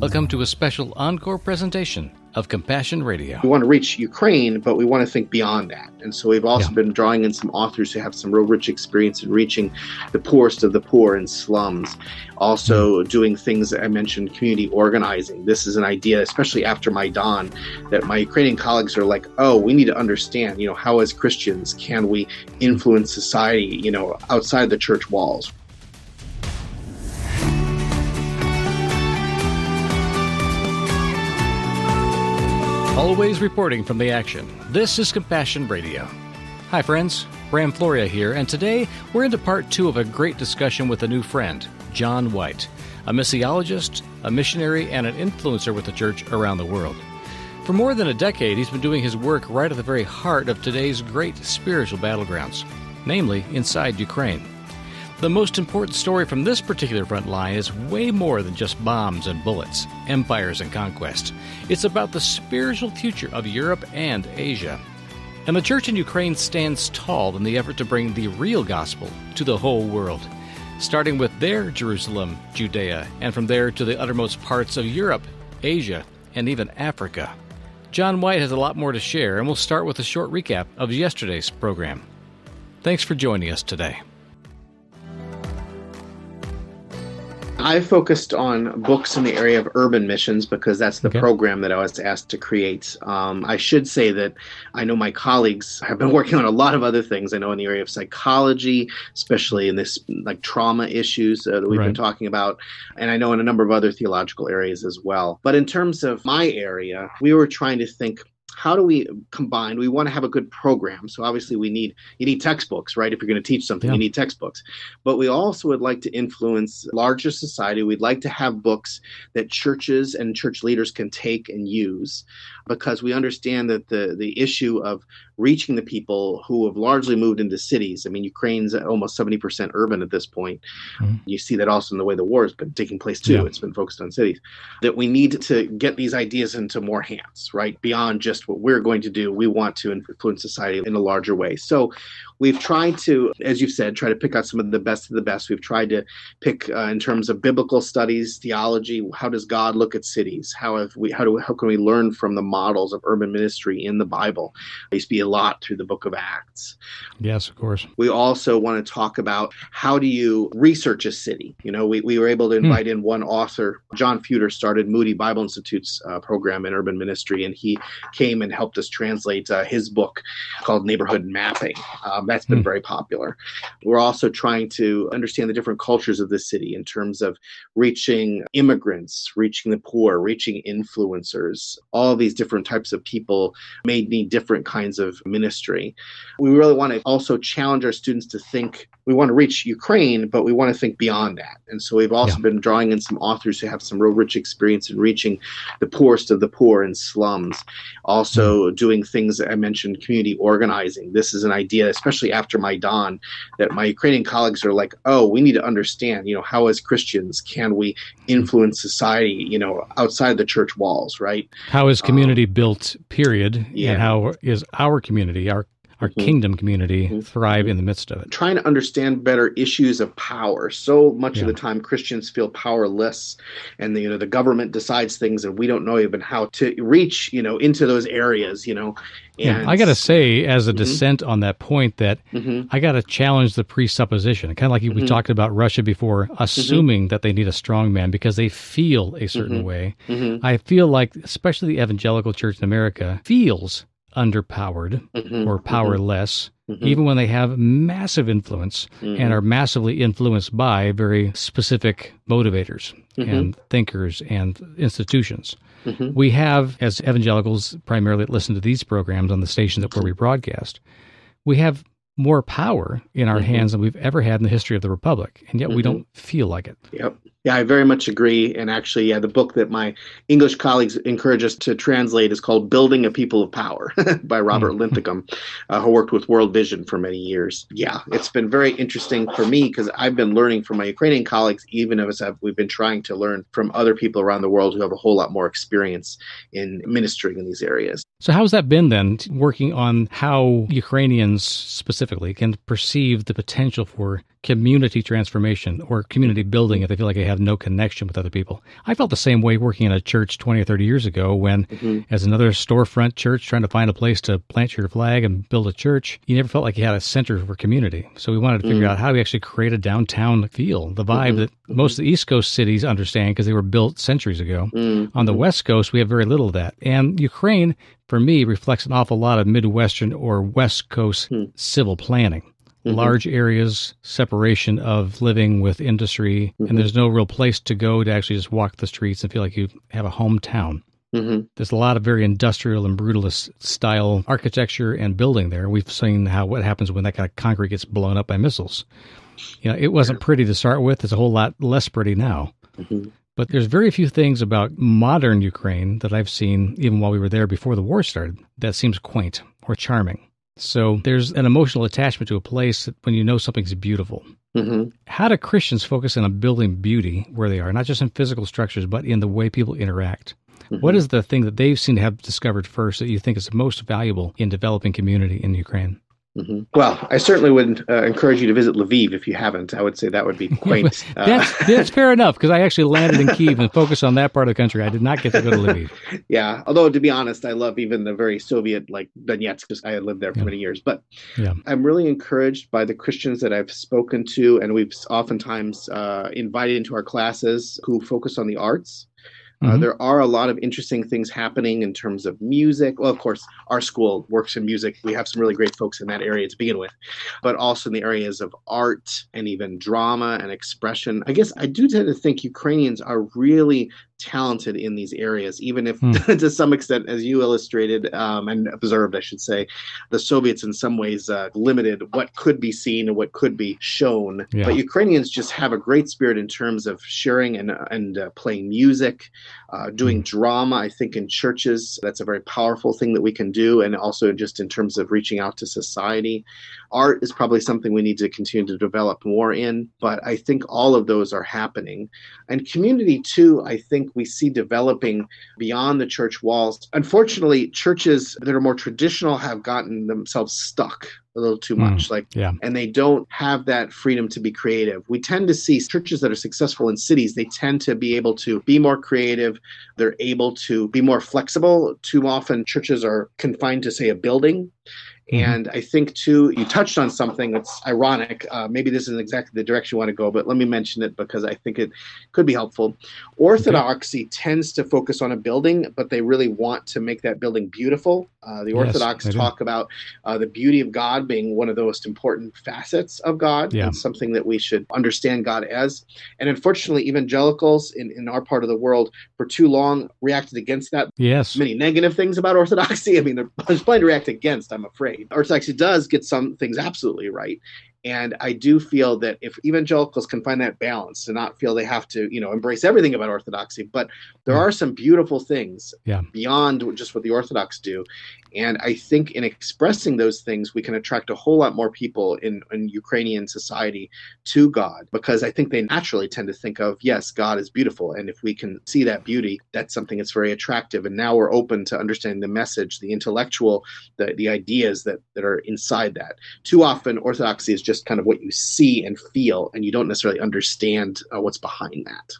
Welcome to a special encore presentation of Compassion Radio. We want to reach Ukraine, but we want to think beyond that. And so we've also yeah. been drawing in some authors who have some real rich experience in reaching the poorest of the poor in slums. Also, mm. doing things that I mentioned, community organizing. This is an idea, especially after Maidan, that my Ukrainian colleagues are like, oh, we need to understand, you know, how as Christians can we influence society, you know, outside the church walls. Always reporting from the action. This is Compassion Radio. Hi, friends. Bram Floria here, and today we're into part two of a great discussion with a new friend, John White, a missiologist, a missionary, and an influencer with the church around the world. For more than a decade, he's been doing his work right at the very heart of today's great spiritual battlegrounds, namely inside Ukraine. The most important story from this particular front line is way more than just bombs and bullets, empires and conquest. It's about the spiritual future of Europe and Asia. And the church in Ukraine stands tall in the effort to bring the real gospel to the whole world, starting with their Jerusalem, Judea, and from there to the uttermost parts of Europe, Asia, and even Africa. John White has a lot more to share, and we'll start with a short recap of yesterday's program. Thanks for joining us today. I focused on books in the area of urban missions because that's the okay. program that I was asked to create. Um, I should say that I know my colleagues have been working on a lot of other things. I know in the area of psychology, especially in this like trauma issues uh, that we've right. been talking about, and I know in a number of other theological areas as well. But in terms of my area, we were trying to think how do we combine? We want to have a good program so obviously we need you need textbooks right? If you're going to teach something yeah. you need textbooks. But we also would like to influence larger society. We'd like to have books that churches and church leaders can take and use because we understand that the the issue of reaching the people who have largely moved into cities. I mean, Ukraine's almost 70% urban at this point. Mm-hmm. You see that also in the way the war has been taking place too. Yeah. It's been focused on cities. That we need to get these ideas into more hands, right? Beyond just what we're going to do, we want to influence society in a larger way. So we've tried to, as you've said, try to pick out some of the best of the best. We've tried to pick uh, in terms of biblical studies, theology. How does God look at cities? How have we? How do? How can we learn from the models of urban ministry in the Bible? There used to be a lot through the Book of Acts. Yes, of course. We also want to talk about how do you research a city. You know, we, we were able to hmm. invite hmm. in one author. John Fuder started Moody Bible Institute's uh, program in urban ministry, and he came and helped us translate uh, his book called Neighborhood Mapping. Um, that's been mm. very popular. We're also trying to understand the different cultures of the city in terms of reaching immigrants, reaching the poor, reaching influencers. All these different types of people may need different kinds of ministry. We really want to also challenge our students to think we want to reach Ukraine, but we want to think beyond that. And so we've also yeah. been drawing in some authors who have some real rich experience in reaching the poorest of the poor in slums. Also, mm. doing things that I mentioned, community organizing. This is an idea, especially after Maidan, that my Ukrainian colleagues are like, oh, we need to understand, you know, how as Christians can we influence society, you know, outside the church walls, right? How is community um, built, period? Yeah. And how is our community, our our mm-hmm. kingdom community mm-hmm. thrive in the midst of it. Trying to understand better issues of power. So much yeah. of the time, Christians feel powerless, and the, you know the government decides things, and we don't know even how to reach you know into those areas. You know, and, yeah, I got to say, as a mm-hmm. dissent on that point, that mm-hmm. I got to challenge the presupposition. Kind of like we mm-hmm. talked about Russia before, mm-hmm. assuming that they need a strong man because they feel a certain mm-hmm. way. Mm-hmm. I feel like, especially the evangelical church in America, feels underpowered mm-hmm, or mm-hmm. powerless, mm-hmm. even when they have massive influence mm-hmm. and are massively influenced by very specific motivators mm-hmm. and thinkers and institutions. Mm-hmm. We have, as evangelicals primarily listen to these programs on the station that where we broadcast, we have more power in our hands than we've ever had in the history of the republic, and yet we don't feel like it. Yep. Yeah, I very much agree. And actually, yeah, the book that my English colleagues encourage us to translate is called Building a People of Power by Robert mm-hmm. Linthicum, uh, who worked with World Vision for many years. Yeah, it's been very interesting for me because I've been learning from my Ukrainian colleagues, even as I've, we've been trying to learn from other people around the world who have a whole lot more experience in ministering in these areas. So, how's that been then, working on how Ukrainians specifically can perceive the potential for community transformation or community building if they feel like they have no connection with other people. I felt the same way working in a church 20 or 30 years ago when, mm-hmm. as another storefront church trying to find a place to plant your flag and build a church, you never felt like you had a center for community. So we wanted to figure mm-hmm. out how we actually create a downtown feel, the vibe mm-hmm. that most of the East Coast cities understand because they were built centuries ago. Mm-hmm. On the West Coast, we have very little of that. And Ukraine, for me, reflects an awful lot of Midwestern or West Coast hmm. civil planning. Mm-hmm. large areas, separation of living with industry, mm-hmm. and there's no real place to go to actually just walk the streets and feel like you have a hometown. Mm-hmm. There's a lot of very industrial and brutalist style architecture and building there. We've seen how what happens when that kind of concrete gets blown up by missiles. You know, it wasn't pretty to start with. It's a whole lot less pretty now. Mm-hmm. But there's very few things about modern Ukraine that I've seen, even while we were there before the war started, that seems quaint or charming. So there's an emotional attachment to a place when you know something's beautiful. Mm-hmm. How do Christians focus on building beauty where they are, not just in physical structures, but in the way people interact? Mm-hmm. What is the thing that they seem to have discovered first that you think is most valuable in developing community in Ukraine? Mm-hmm. Well, I certainly would uh, encourage you to visit Lviv if you haven't. I would say that would be quaint. Uh, that's, that's fair enough because I actually landed in Kiev and focused on that part of the country. I did not get to go to Lviv. yeah, although to be honest, I love even the very Soviet like Donetsk because I had lived there for yeah. many years. But yeah. I'm really encouraged by the Christians that I've spoken to, and we've oftentimes uh, invited into our classes who focus on the arts. Uh, mm-hmm. Uh, there are a lot of interesting things happening in terms of music. Well, of course, our school works in music. We have some really great folks in that area to begin with, but also in the areas of art and even drama and expression. I guess I do tend to think Ukrainians are really talented in these areas, even if mm. to some extent, as you illustrated um, and observed, I should say, the Soviets in some ways uh, limited what could be seen and what could be shown. Yeah. But Ukrainians just have a great spirit in terms of sharing and, and uh, playing music, uh, doing mm. drama. I think in churches, that's a very powerful thing that we can do. And also just in terms of reaching out to society. Art is probably something we need to continue to develop more in, but I think all of those are happening. And community, too, I think we see developing beyond the church walls. Unfortunately, churches that are more traditional have gotten themselves stuck a little too much mm, like yeah and they don't have that freedom to be creative we tend to see churches that are successful in cities they tend to be able to be more creative they're able to be more flexible too often churches are confined to say a building. And I think too, you touched on something that's ironic. Uh, maybe this isn't exactly the direction you want to go, but let me mention it because I think it could be helpful. Orthodoxy okay. tends to focus on a building, but they really want to make that building beautiful. Uh, the Orthodox yes, talk about uh, the beauty of God being one of the most important facets of God, yeah. and something that we should understand God as. And unfortunately, evangelicals in, in our part of the world for too long reacted against that. Yes. Many negative things about Orthodoxy. I mean, there's plenty to react against, I'm afraid. Orthodoxy does get some things absolutely right. And I do feel that if evangelicals can find that balance to not feel they have to, you know, embrace everything about orthodoxy, but there are some beautiful things yeah. beyond just what the Orthodox do. And I think in expressing those things, we can attract a whole lot more people in, in Ukrainian society to God because I think they naturally tend to think of, yes, God is beautiful. And if we can see that beauty, that's something that's very attractive. And now we're open to understanding the message, the intellectual, the, the ideas that, that are inside that. Too often, orthodoxy is just kind of what you see and feel, and you don't necessarily understand uh, what's behind that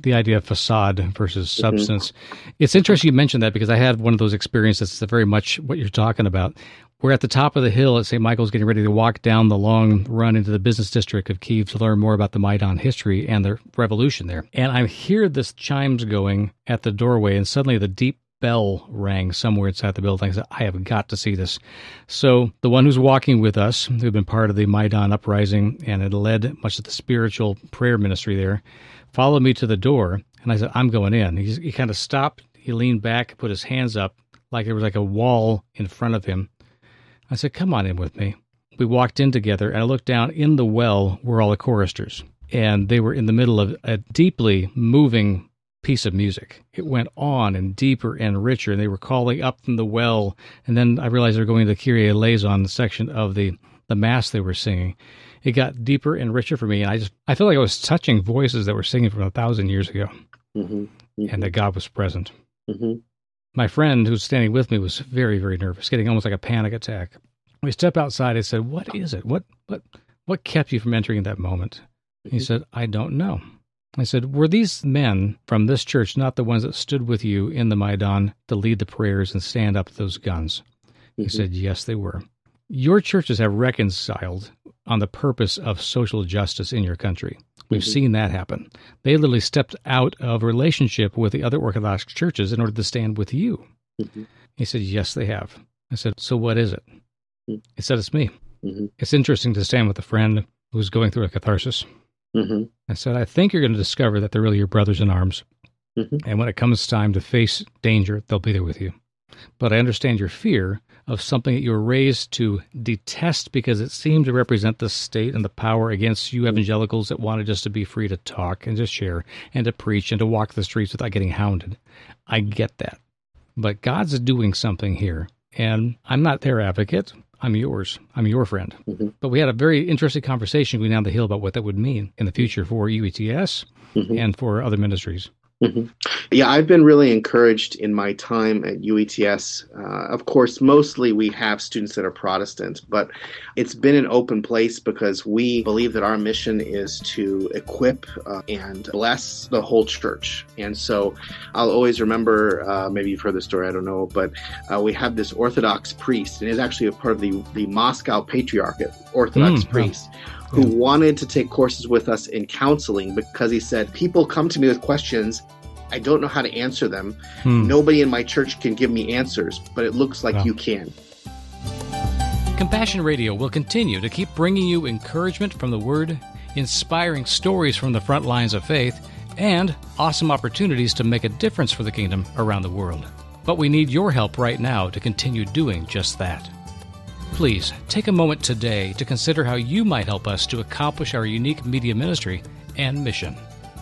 the idea of facade versus mm-hmm. substance. Mm-hmm. It's interesting you mentioned that because I had one of those experiences that's very much what you're talking about. We're at the top of the hill at St. Michael's getting ready to walk down the long run into the business district of Kiev to learn more about the Maidan history and the revolution there. And I hear this chimes going at the doorway, and suddenly the deep bell rang somewhere inside the building. I said, I have got to see this. So the one who's walking with us, who'd been part of the Maidan uprising and had led much of the spiritual prayer ministry there, followed me to the door, and I said, I'm going in. He, he kind of stopped. He leaned back, put his hands up like there was like a wall in front of him. I said, Come on in with me. We walked in together, and I looked down in the well were all the choristers, and they were in the middle of a deeply moving piece of music. It went on and deeper and richer, and they were calling up from the well. And then I realized they were going to the Kyrie eleison section of the, the Mass they were singing it got deeper and richer for me. And I just, I felt like I was touching voices that were singing from a thousand years ago mm-hmm. Mm-hmm. and that God was present. Mm-hmm. My friend who was standing with me was very, very nervous, getting almost like a panic attack. We stepped outside. I said, what is it? What, what, what kept you from entering that moment? He mm-hmm. said, I don't know. I said, Were these men from this church not the ones that stood with you in the Maidan to lead the prayers and stand up to those guns? Mm-hmm. He said, Yes, they were. Your churches have reconciled on the purpose of social justice in your country. We've mm-hmm. seen that happen. They literally stepped out of relationship with the other Orthodox churches in order to stand with you. Mm-hmm. He said, Yes, they have. I said, So what is it? Mm-hmm. He said, It's me. Mm-hmm. It's interesting to stand with a friend who's going through a catharsis. Mm-hmm. I said, I think you're going to discover that they're really your brothers in arms. Mm-hmm. And when it comes time to face danger, they'll be there with you. But I understand your fear of something that you were raised to detest because it seemed to represent the state and the power against you evangelicals that wanted us to be free to talk and to share and to preach and to walk the streets without getting hounded. I get that. But God's doing something here. And I'm not their advocate. I'm yours. I'm your friend. Mm-hmm. But we had a very interesting conversation going down the hill about what that would mean in the future for UETS mm-hmm. and for other ministries. Mm-hmm. Yeah, I've been really encouraged in my time at UETS. Uh, of course, mostly we have students that are Protestant, but it's been an open place because we believe that our mission is to equip uh, and bless the whole church. And so I'll always remember, uh, maybe you've heard the story, I don't know, but uh, we have this Orthodox priest, and he's actually a part of the, the Moscow Patriarchate, Orthodox mm, priest. Who wanted to take courses with us in counseling because he said, People come to me with questions I don't know how to answer them. Hmm. Nobody in my church can give me answers, but it looks like you can. Compassion Radio will continue to keep bringing you encouragement from the Word, inspiring stories from the front lines of faith, and awesome opportunities to make a difference for the kingdom around the world. But we need your help right now to continue doing just that. Please take a moment today to consider how you might help us to accomplish our unique media ministry and mission.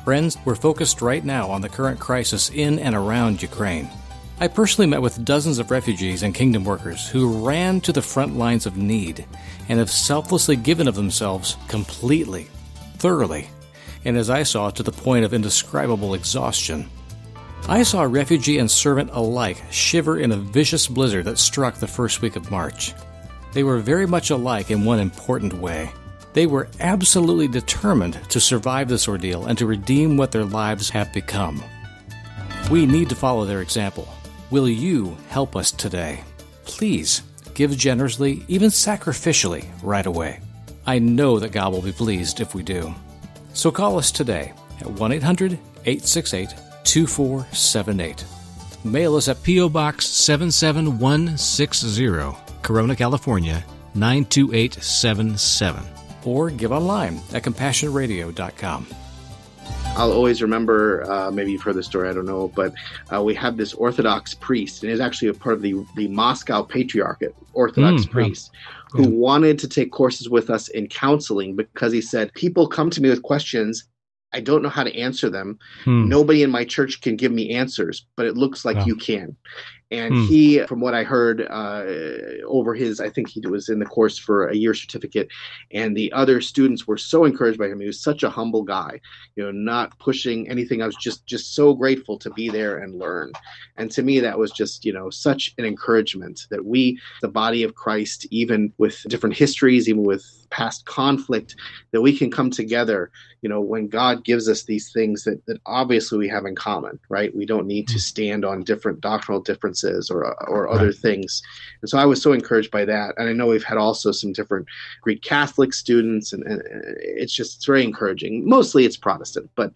Friends, we're focused right now on the current crisis in and around Ukraine. I personally met with dozens of refugees and kingdom workers who ran to the front lines of need and have selflessly given of themselves completely, thoroughly, and as I saw, to the point of indescribable exhaustion. I saw refugee and servant alike shiver in a vicious blizzard that struck the first week of March. They were very much alike in one important way. They were absolutely determined to survive this ordeal and to redeem what their lives have become. We need to follow their example. Will you help us today? Please give generously, even sacrificially, right away. I know that God will be pleased if we do. So call us today at 1 800 868 2478. Mail us at P.O. Box 77160, Corona, California 92877 or give online at compassionradio.com. I'll always remember, uh, maybe you've heard the story, I don't know, but uh, we had this Orthodox priest, and he's actually a part of the, the Moscow Patriarchate, Orthodox mm, priest, yeah. who yeah. wanted to take courses with us in counseling because he said, People come to me with questions. I don't know how to answer them. Hmm. Nobody in my church can give me answers, but it looks like you can. And hmm. he, from what I heard uh, over his, I think he was in the course for a year certificate, and the other students were so encouraged by him. He was such a humble guy, you know, not pushing anything. I was just just so grateful to be there and learn. And to me, that was just you know such an encouragement that we, the body of Christ, even with different histories, even with past conflict, that we can come together. You know, when God gives us these things that that obviously we have in common, right? We don't need to hmm. stand on different doctrinal differences conferences or or other right. things. And so I was so encouraged by that. And I know we've had also some different Greek Catholic students, and, and it's just it's very encouraging. Mostly it's Protestant, but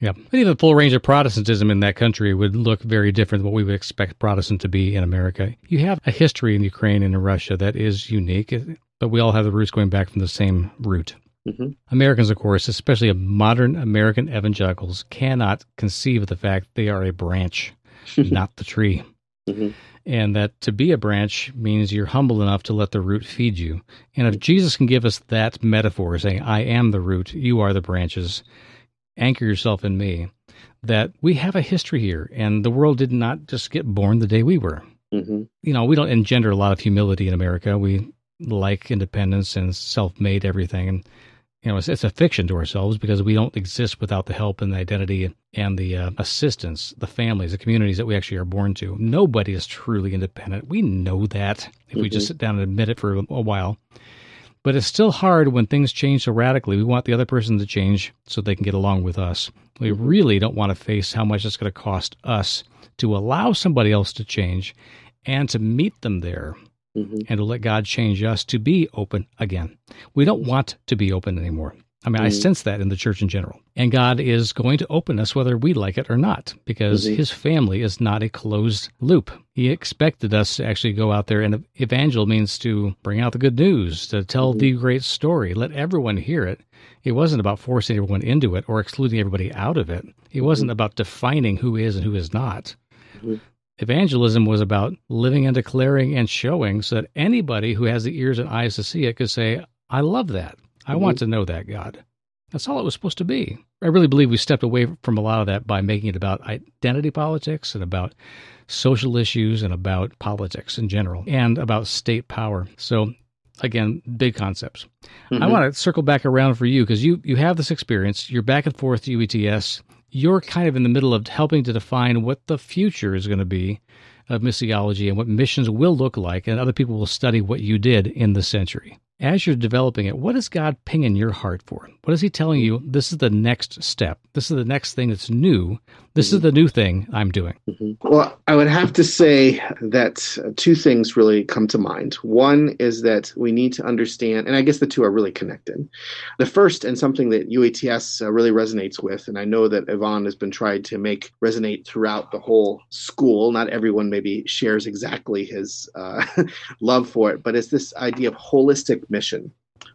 yeah, but even the full range of Protestantism in that country would look very different than what we would expect Protestant to be in America. You have a history in Ukraine and in Russia that is unique, but we all have the roots going back from the same root. Mm-hmm. Americans, of course, especially modern American evangelicals, cannot conceive of the fact they are a branch, not the tree. Mm-hmm. And that to be a branch means you're humble enough to let the root feed you. And if Jesus can give us that metaphor, saying, I am the root, you are the branches, anchor yourself in me, that we have a history here. And the world did not just get born the day we were. Mm-hmm. You know, we don't engender a lot of humility in America. We like independence and self made everything. And you know, it's, it's, a fiction to ourselves because we don't exist without the help and the identity and the uh, assistance, the families, the communities that we actually are born to. Nobody is truly independent. We know that if mm-hmm. we just mm-hmm. sit down and admit it for a, while. But it's still hard when things change so radically. We want the other person to change so they can get along with us. We mm-hmm. really don't want to face how much it's going to cost us to allow somebody else to change and to meet them there mm-hmm. and to let God change us to be open again. We don't want to be open anymore. I mean, mm-hmm. I sense that in the church in general. And God is going to open us whether we like it or not, because mm-hmm. his family is not a closed loop. He expected us to actually go out there, and evangel means to bring out the good news, to tell mm-hmm. the great story, let everyone hear it. It wasn't about forcing everyone into it or excluding everybody out of it. It wasn't mm-hmm. about defining who is and who is not. Evangelism was about living and declaring and showing so that anybody who has the ears and eyes to see it could say, I love that. I mm-hmm. want to know that God. That's all it was supposed to be. I really believe we stepped away from a lot of that by making it about identity politics and about social issues and about politics in general and about state power. So again, big concepts. Mm-hmm. I want to circle back around for you because you you have this experience. You're back and forth to UETS. You're kind of in the middle of helping to define what the future is going to be of missiology and what missions will look like, and other people will study what you did in the century as you're developing it, what is God pinging your heart for? What is He telling you? This is the next step. This is the next thing that's new. This mm-hmm. is the new thing I'm doing. Mm-hmm. Well, I would have to say that two things really come to mind. One is that we need to understand, and I guess the two are really connected. The first, and something that UETS uh, really resonates with, and I know that Ivan has been trying to make resonate throughout the whole school. Not everyone maybe shares exactly his uh, love for it, but it's this idea of holistic mission.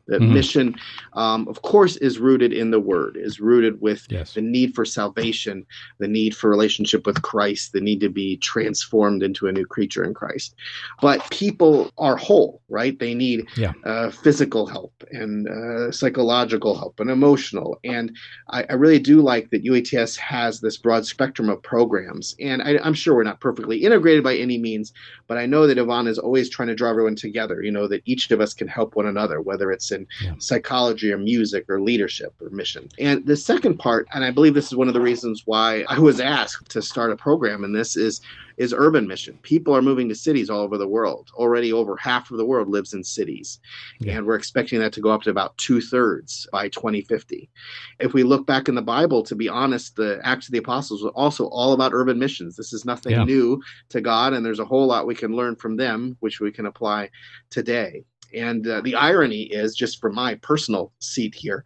The mm-hmm. mission, um, of course, is rooted in the Word, is rooted with yes. the need for salvation, the need for relationship with Christ, the need to be transformed into a new creature in Christ. But people are whole, right? They need yeah. uh, physical help and uh, psychological help and emotional. And I, I, really do like that UETS has this broad spectrum of programs. And I, I'm sure we're not perfectly integrated by any means, but I know that Ivan is always trying to draw everyone together, you know, that each of us can help one another, whether it's in yeah. psychology or music or leadership or mission. And the second part, and I believe this is one of the reasons why I was asked to start a program in this, is is urban mission. People are moving to cities all over the world. Already over half of the world lives in cities. Yeah. And we're expecting that to go up to about two thirds by 2050. If we look back in the Bible, to be honest, the Acts of the Apostles was also all about urban missions. This is nothing yeah. new to God, and there's a whole lot we can learn from them, which we can apply today. And uh, the irony is, just from my personal seat here,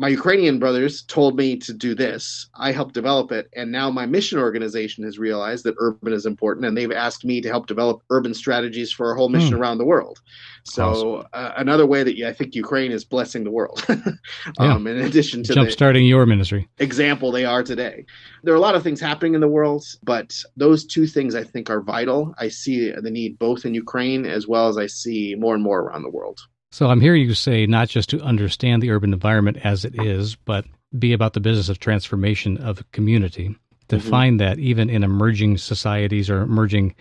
my Ukrainian brothers told me to do this. I helped develop it. And now my mission organization has realized that urban is important and they've asked me to help develop urban strategies for our whole mission mm. around the world. So, awesome. uh, another way that I think Ukraine is blessing the world, um, yeah. in addition to jumpstarting your ministry example they are today. There are a lot of things happening in the world, but those two things I think are vital. I see the need both in Ukraine as well as I see more and more around the world. So I'm hearing you say not just to understand the urban environment as it is, but be about the business of transformation of community. To mm-hmm. find that even in emerging societies or emerging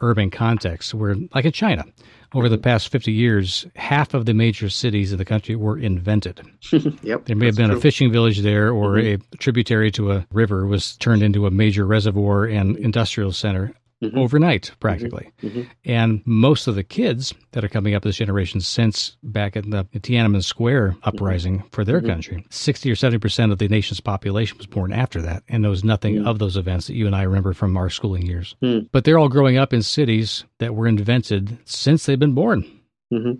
urban contexts, where, like in China, over the mm-hmm. past 50 years, half of the major cities of the country were invented. yep, there may have been true. a fishing village there, or mm-hmm. a tributary to a river was turned into a major reservoir and industrial center mm-hmm. overnight, mm-hmm. practically. Mm-hmm. And most of the kids that are coming up this generation since back in the Tiananmen Square uprising mm-hmm. for their mm-hmm. country, 60 or 70% of the nation's population was born after that and knows nothing of those events that you and I remember from our schooling years. But they're all growing up in cities that were invented since they've been born. Mm-hmm.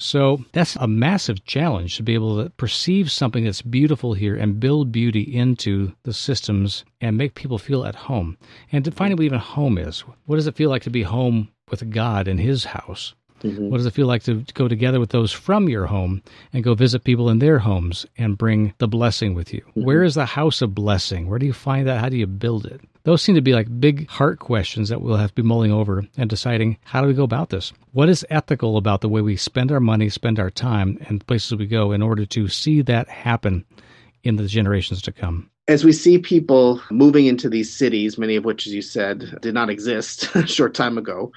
So that's a massive challenge to be able to perceive something that's beautiful here and build beauty into the systems and make people feel at home. And defining what even home is. What does it feel like to be home with God in His house? Mm-hmm. What does it feel like to go together with those from your home and go visit people in their homes and bring the blessing with you? Mm-hmm. Where is the house of blessing? Where do you find that? How do you build it? Those seem to be like big heart questions that we'll have to be mulling over and deciding how do we go about this? What is ethical about the way we spend our money, spend our time, and places we go in order to see that happen in the generations to come? as we see people moving into these cities, many of which, as you said, did not exist a short time ago,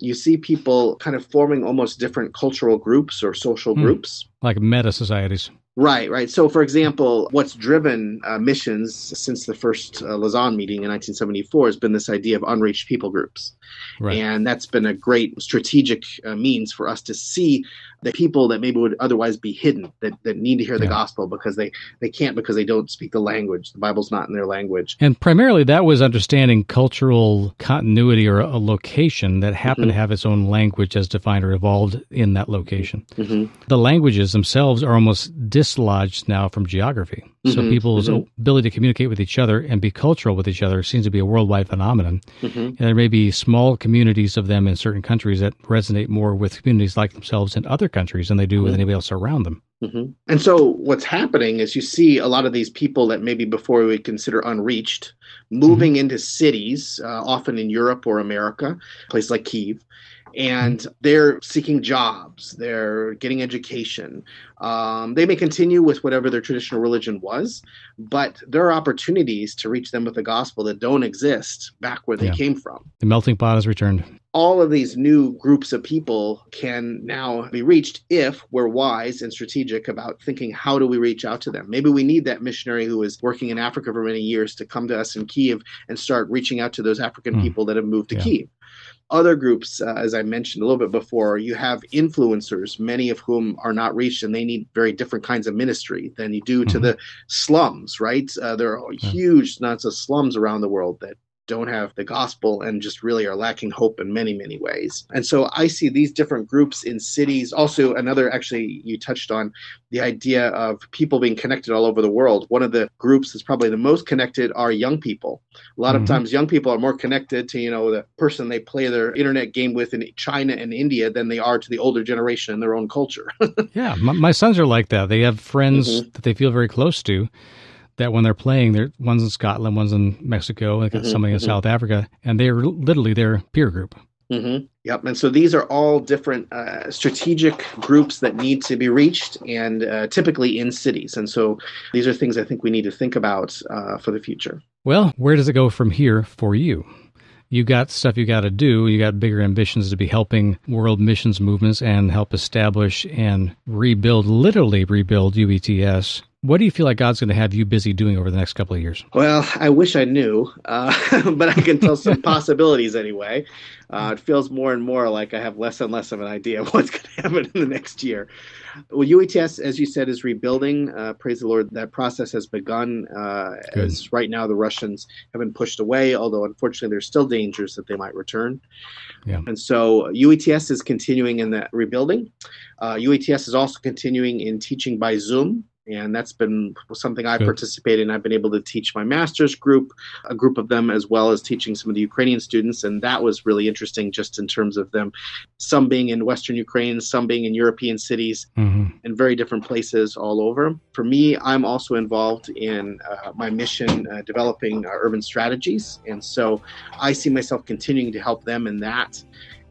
you see people kind of forming almost different cultural groups or social mm. groups. Like meta societies. Right, right. So, for example, what's driven uh, missions since the first uh, Lausanne meeting in 1974 has been this idea of unreached people groups. Right. And that's been a great strategic uh, means for us to see the people that maybe would otherwise be hidden that, that need to hear the yeah. gospel because they, they can't because they don't speak the language. The Bible's not in their language. And primarily that was understanding cultural continuity or a location that happened mm-hmm. to have its own language as defined or evolved in that location. Mm-hmm. The languages themselves are almost dislodged now from geography. So mm-hmm. people's mm-hmm. ability to communicate with each other and be cultural with each other seems to be a worldwide phenomenon. Mm-hmm. And there may be small communities of them in certain countries that resonate more with communities like themselves in other countries than they do with mm-hmm. anybody else around them. Mm-hmm. And so what's happening is you see a lot of these people that maybe before we would consider unreached moving mm-hmm. into cities, uh, often in Europe or America, places like Kiev, and they're seeking jobs, they're getting education. Um, they may continue with whatever their traditional religion was, but there are opportunities to reach them with the gospel that don't exist back where they yeah. came from. The melting pot has returned. All of these new groups of people can now be reached if we're wise and strategic about thinking how do we reach out to them. Maybe we need that missionary who is working in Africa for many years to come to us in Kiev and start reaching out to those African mm. people that have moved to yeah. Kiev other groups, uh, as I mentioned a little bit before, you have influencers, many of whom are not reached and they need very different kinds of ministry than you do to mm-hmm. the slums, right? Uh, there are huge amounts of slums around the world that don't have the gospel and just really are lacking hope in many, many ways. And so I see these different groups in cities. Also, another, actually, you touched on the idea of people being connected all over the world. One of the groups that's probably the most connected are young people. A lot mm-hmm. of times, young people are more connected to, you know, the person they play their internet game with in China and India than they are to the older generation in their own culture. yeah, my, my, sons are like that. They have friends mm-hmm. that they feel very close to that when they're playing, they're one's in Scotland, one's in Mexico, they got mm-hmm, somebody in mm-hmm. South Africa, and they're literally their peer group. Mm-hmm. Yep. And so these are all different uh, strategic groups that need to be reached and uh, typically in cities. And so these are things I think we need to think about uh, for the future. Well, where does it go from here for you? You got stuff you got to do. You got bigger ambitions to be helping world missions movements and help establish and rebuild, literally rebuild UETS what do you feel like God's going to have you busy doing over the next couple of years? Well, I wish I knew, uh, but I can tell some possibilities anyway. Uh, it feels more and more like I have less and less of an idea of what's going to happen in the next year. Well, UETS, as you said, is rebuilding. Uh, praise the Lord, that process has begun. Uh, as right now, the Russians have been pushed away, although unfortunately, there's still dangers that they might return. Yeah. And so UETS is continuing in that rebuilding. UETS uh, is also continuing in teaching by Zoom and that's been something I've participated in. I've been able to teach my master's group, a group of them, as well as teaching some of the Ukrainian students, and that was really interesting, just in terms of them, some being in Western Ukraine, some being in European cities, mm-hmm. in very different places all over. For me, I'm also involved in uh, my mission uh, developing uh, urban strategies, and so I see myself continuing to help them in that.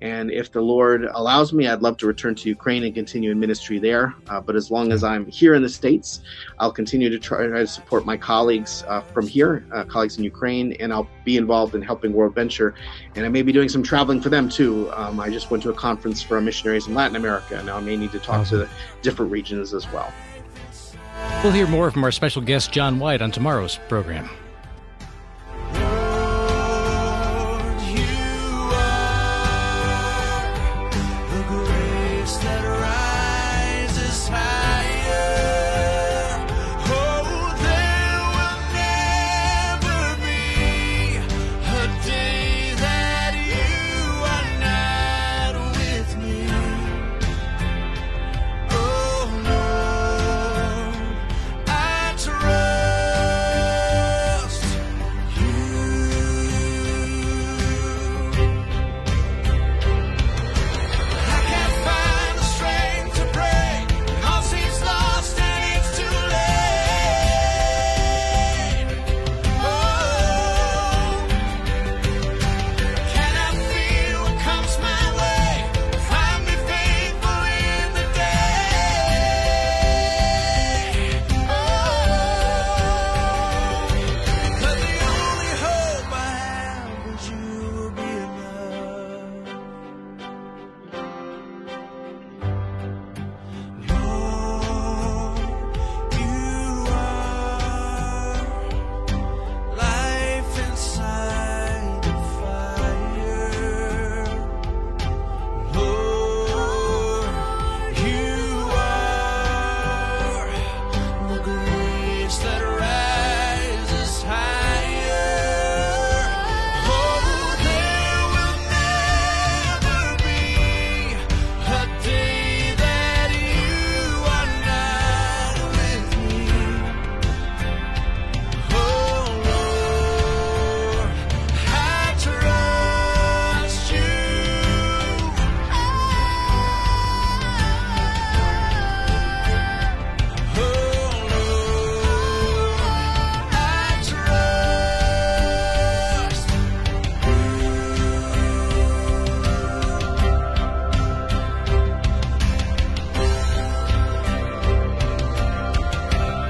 And if the Lord allows me, I'd love to return to Ukraine and continue in ministry there. Uh, but as long as I'm here in the States, I'll continue to try to support my colleagues uh, from here, uh, colleagues in Ukraine, and I'll be involved in helping World Venture. And I may be doing some traveling for them too. Um, I just went to a conference for missionaries in Latin America. and I may need to talk awesome. to different regions as well. We'll hear more from our special guest, John White, on tomorrow's program.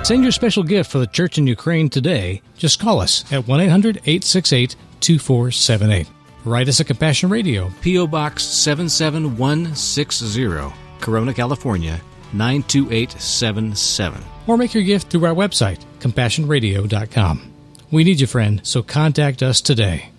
Send your special gift for the church in Ukraine today. Just call us at 1 800 868 2478. Write us at Compassion Radio, P.O. Box 77160, Corona, California 92877. Or make your gift through our website, compassionradio.com. We need you, friend, so contact us today.